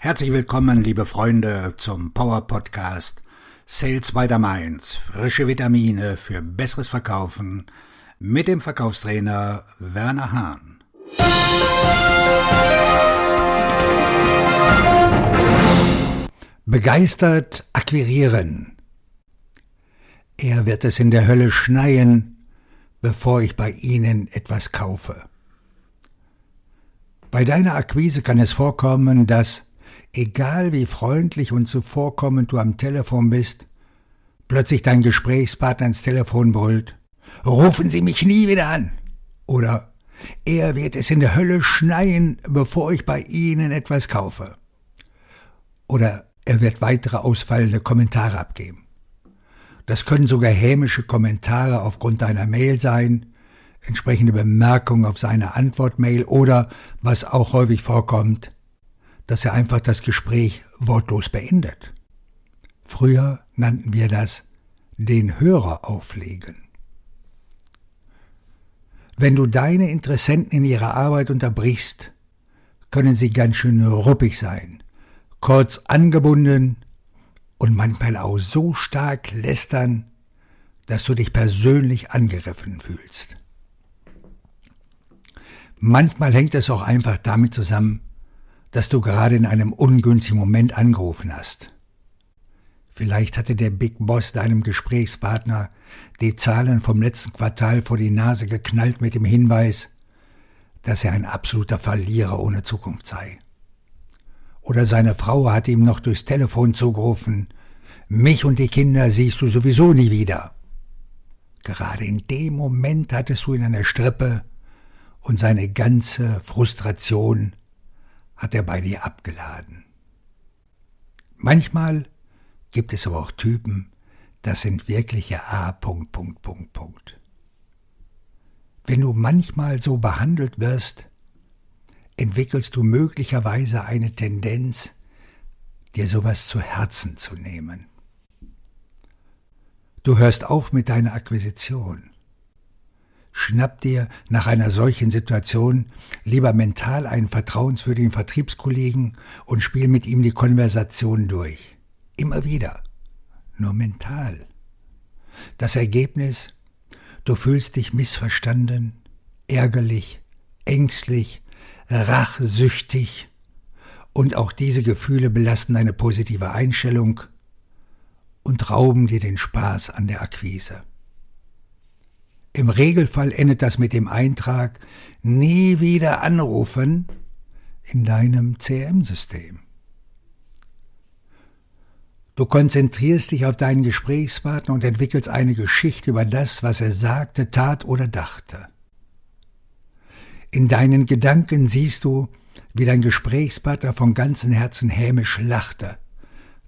Herzlich willkommen, liebe Freunde, zum Power Podcast Sales by the Mainz. Frische Vitamine für besseres Verkaufen mit dem Verkaufstrainer Werner Hahn. Begeistert akquirieren. Er wird es in der Hölle schneien, bevor ich bei Ihnen etwas kaufe. Bei deiner Akquise kann es vorkommen, dass egal wie freundlich und zuvorkommend du am Telefon bist, plötzlich dein Gesprächspartner ins Telefon brüllt, rufen Sie mich nie wieder an. Oder er wird es in der Hölle schneien, bevor ich bei Ihnen etwas kaufe. Oder er wird weitere ausfallende Kommentare abgeben. Das können sogar hämische Kommentare aufgrund deiner Mail sein, entsprechende Bemerkungen auf seine Antwortmail oder, was auch häufig vorkommt, dass er einfach das Gespräch wortlos beendet. Früher nannten wir das den Hörer auflegen. Wenn du deine Interessenten in ihrer Arbeit unterbrichst, können sie ganz schön ruppig sein, kurz angebunden und manchmal auch so stark lästern, dass du dich persönlich angegriffen fühlst. Manchmal hängt es auch einfach damit zusammen, dass du gerade in einem ungünstigen Moment angerufen hast. Vielleicht hatte der Big Boss deinem Gesprächspartner die Zahlen vom letzten Quartal vor die Nase geknallt mit dem Hinweis, dass er ein absoluter Verlierer ohne Zukunft sei. Oder seine Frau hatte ihm noch durchs Telefon zugerufen, mich und die Kinder siehst du sowieso nie wieder. Gerade in dem Moment hattest du ihn an der Strippe und seine ganze Frustration hat er bei dir abgeladen. Manchmal gibt es aber auch Typen, das sind wirkliche A. Punkt, Punkt, Punkt, Punkt. Wenn du manchmal so behandelt wirst, entwickelst du möglicherweise eine Tendenz, dir sowas zu Herzen zu nehmen. Du hörst auf mit deiner Akquisition. Schnapp dir nach einer solchen Situation lieber mental einen vertrauenswürdigen Vertriebskollegen und spiel mit ihm die Konversation durch. Immer wieder. Nur mental. Das Ergebnis? Du fühlst dich missverstanden, ärgerlich, ängstlich, rachsüchtig und auch diese Gefühle belasten deine positive Einstellung und rauben dir den Spaß an der Akquise. Im Regelfall endet das mit dem Eintrag nie wieder anrufen in deinem CM-System. Du konzentrierst dich auf deinen Gesprächspartner und entwickelst eine Geschichte über das, was er sagte, tat oder dachte. In deinen Gedanken siehst du, wie dein Gesprächspartner von ganzem Herzen hämisch lachte,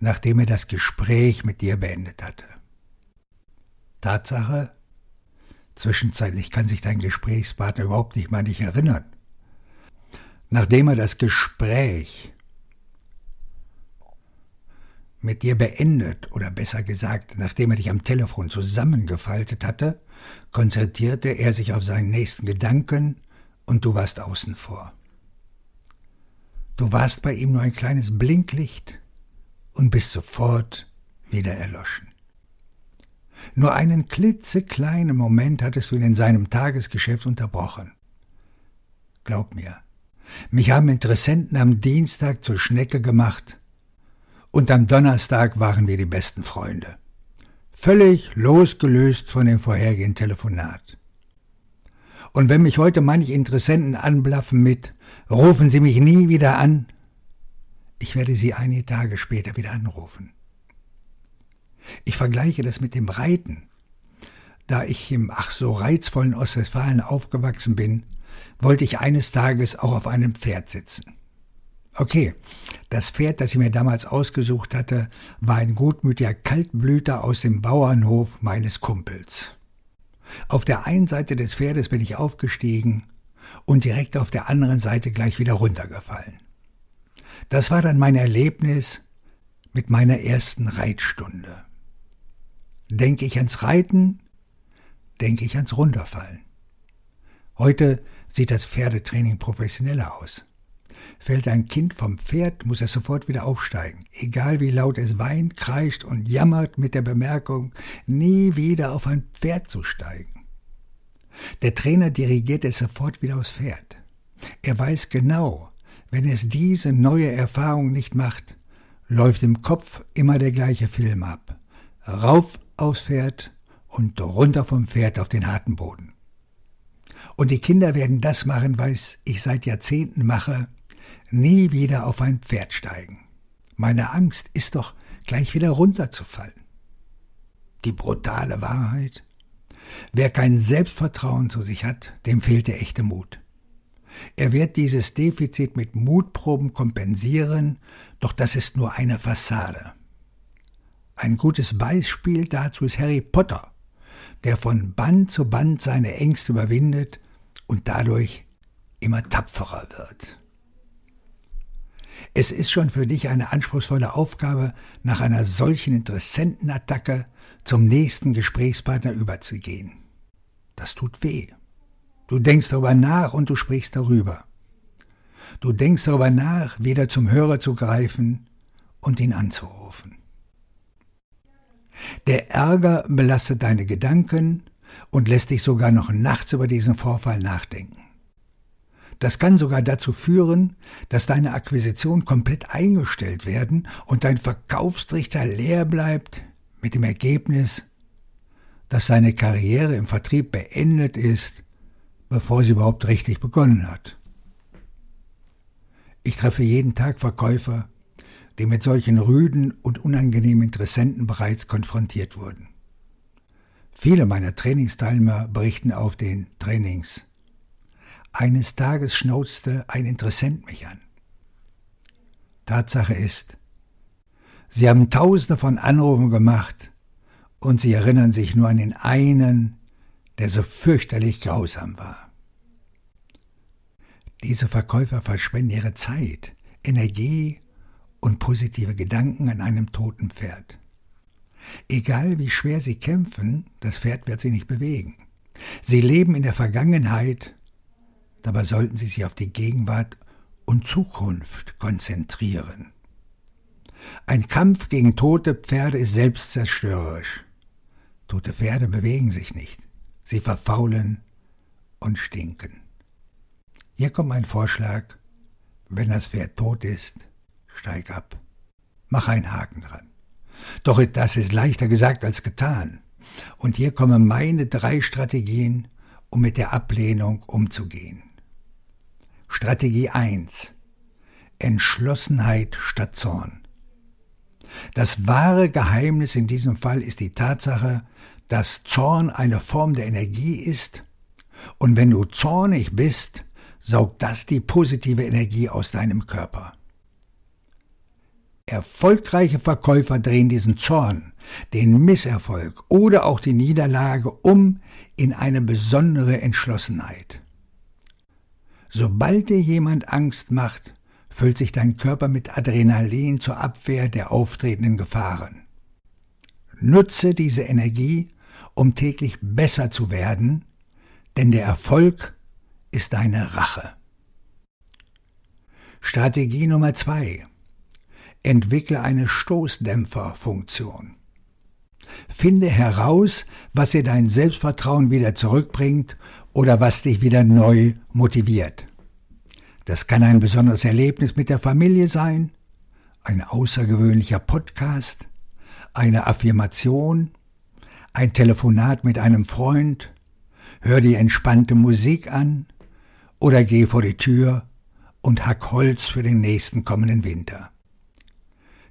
nachdem er das Gespräch mit dir beendet hatte. Tatsache, Zwischenzeitlich kann sich dein Gesprächspartner überhaupt nicht mal an dich erinnern. Nachdem er das Gespräch mit dir beendet, oder besser gesagt, nachdem er dich am Telefon zusammengefaltet hatte, konzentrierte er sich auf seinen nächsten Gedanken und du warst außen vor. Du warst bei ihm nur ein kleines Blinklicht und bist sofort wieder erloschen. Nur einen klitzekleinen Moment hattest du ihn in seinem Tagesgeschäft unterbrochen. Glaub mir, mich haben Interessenten am Dienstag zur Schnecke gemacht und am Donnerstag waren wir die besten Freunde. Völlig losgelöst von dem vorhergehenden Telefonat. Und wenn mich heute manche Interessenten anblaffen mit Rufen Sie mich nie wieder an, ich werde Sie einige Tage später wieder anrufen. Ich vergleiche das mit dem Reiten. Da ich im ach so reizvollen Ostwestfalen aufgewachsen bin, wollte ich eines Tages auch auf einem Pferd sitzen. Okay, das Pferd, das ich mir damals ausgesucht hatte, war ein gutmütiger Kaltblüter aus dem Bauernhof meines Kumpels. Auf der einen Seite des Pferdes bin ich aufgestiegen und direkt auf der anderen Seite gleich wieder runtergefallen. Das war dann mein Erlebnis mit meiner ersten Reitstunde. Denke ich ans Reiten, denke ich ans Runterfallen. Heute sieht das Pferdetraining professioneller aus. Fällt ein Kind vom Pferd, muss es sofort wieder aufsteigen, egal wie laut es weint, kreischt und jammert mit der Bemerkung, nie wieder auf ein Pferd zu steigen. Der Trainer dirigiert es sofort wieder aufs Pferd. Er weiß genau, wenn es diese neue Erfahrung nicht macht, läuft im Kopf immer der gleiche Film ab. Rauf aufs Pferd und runter vom Pferd auf den harten Boden. Und die Kinder werden das machen, was ich seit Jahrzehnten mache, nie wieder auf ein Pferd steigen. Meine Angst ist doch, gleich wieder runterzufallen. Die brutale Wahrheit. Wer kein Selbstvertrauen zu sich hat, dem fehlt der echte Mut. Er wird dieses Defizit mit Mutproben kompensieren, doch das ist nur eine Fassade. Ein gutes Beispiel dazu ist Harry Potter, der von Band zu Band seine Ängste überwindet und dadurch immer tapferer wird. Es ist schon für dich eine anspruchsvolle Aufgabe, nach einer solchen Interessentenattacke zum nächsten Gesprächspartner überzugehen. Das tut weh. Du denkst darüber nach und du sprichst darüber. Du denkst darüber nach, wieder zum Hörer zu greifen und ihn anzurufen. Der Ärger belastet deine Gedanken und lässt dich sogar noch nachts über diesen Vorfall nachdenken. Das kann sogar dazu führen, dass deine Akquisition komplett eingestellt werden und dein Verkaufstrichter leer bleibt, mit dem Ergebnis, dass deine Karriere im Vertrieb beendet ist bevor sie überhaupt richtig begonnen hat. Ich treffe jeden Tag Verkäufer, die mit solchen rüden und unangenehmen Interessenten bereits konfrontiert wurden. Viele meiner Trainingsteilnehmer berichten auf den Trainings. Eines Tages schnauzte ein Interessent mich an. Tatsache ist, sie haben tausende von Anrufen gemacht und sie erinnern sich nur an den einen, der so fürchterlich grausam war. Diese Verkäufer verschwenden ihre Zeit, Energie und positive Gedanken an einem toten Pferd. Egal wie schwer sie kämpfen, das Pferd wird sie nicht bewegen. Sie leben in der Vergangenheit, dabei sollten sie sich auf die Gegenwart und Zukunft konzentrieren. Ein Kampf gegen tote Pferde ist selbstzerstörerisch. Tote Pferde bewegen sich nicht. Sie verfaulen und stinken. Hier kommt mein Vorschlag. Wenn das Pferd tot ist, steig ab. Mach einen Haken dran. Doch das ist leichter gesagt als getan. Und hier kommen meine drei Strategien, um mit der Ablehnung umzugehen. Strategie 1. Entschlossenheit statt Zorn. Das wahre Geheimnis in diesem Fall ist die Tatsache, dass Zorn eine Form der Energie ist, und wenn du zornig bist, saugt das die positive Energie aus deinem Körper. Erfolgreiche Verkäufer drehen diesen Zorn, den Misserfolg oder auch die Niederlage um in eine besondere Entschlossenheit. Sobald dir jemand Angst macht, füllt sich dein Körper mit Adrenalin zur Abwehr der auftretenden Gefahren. Nutze diese Energie um täglich besser zu werden, denn der Erfolg ist deine Rache. Strategie Nummer zwei: Entwickle eine Stoßdämpferfunktion. Finde heraus, was dir dein Selbstvertrauen wieder zurückbringt oder was dich wieder neu motiviert. Das kann ein besonderes Erlebnis mit der Familie sein, ein außergewöhnlicher Podcast, eine Affirmation, ein Telefonat mit einem Freund, hör die entspannte Musik an oder geh vor die Tür und hack Holz für den nächsten kommenden Winter.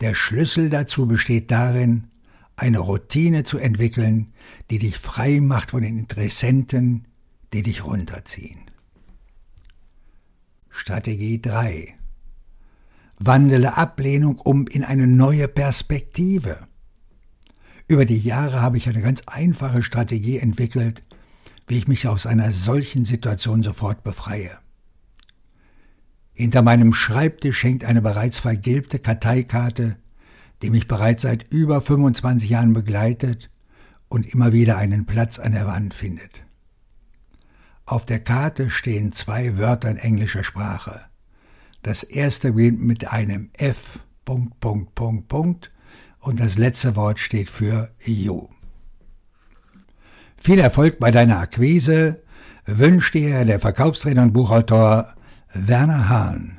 Der Schlüssel dazu besteht darin, eine Routine zu entwickeln, die dich frei macht von den Interessenten, die dich runterziehen. Strategie 3. Wandele Ablehnung um in eine neue Perspektive. Über die Jahre habe ich eine ganz einfache Strategie entwickelt, wie ich mich aus einer solchen Situation sofort befreie. Hinter meinem Schreibtisch hängt eine bereits vergilbte Karteikarte, die mich bereits seit über 25 Jahren begleitet und immer wieder einen Platz an der Wand findet. Auf der Karte stehen zwei Wörter in englischer Sprache. Das erste beginnt mit einem F, Punkt, Punkt, Punkt, Punkt und das letzte Wort steht für You. Viel Erfolg bei deiner Akquise wünscht dir der Verkaufstrainer und Buchautor Werner Hahn.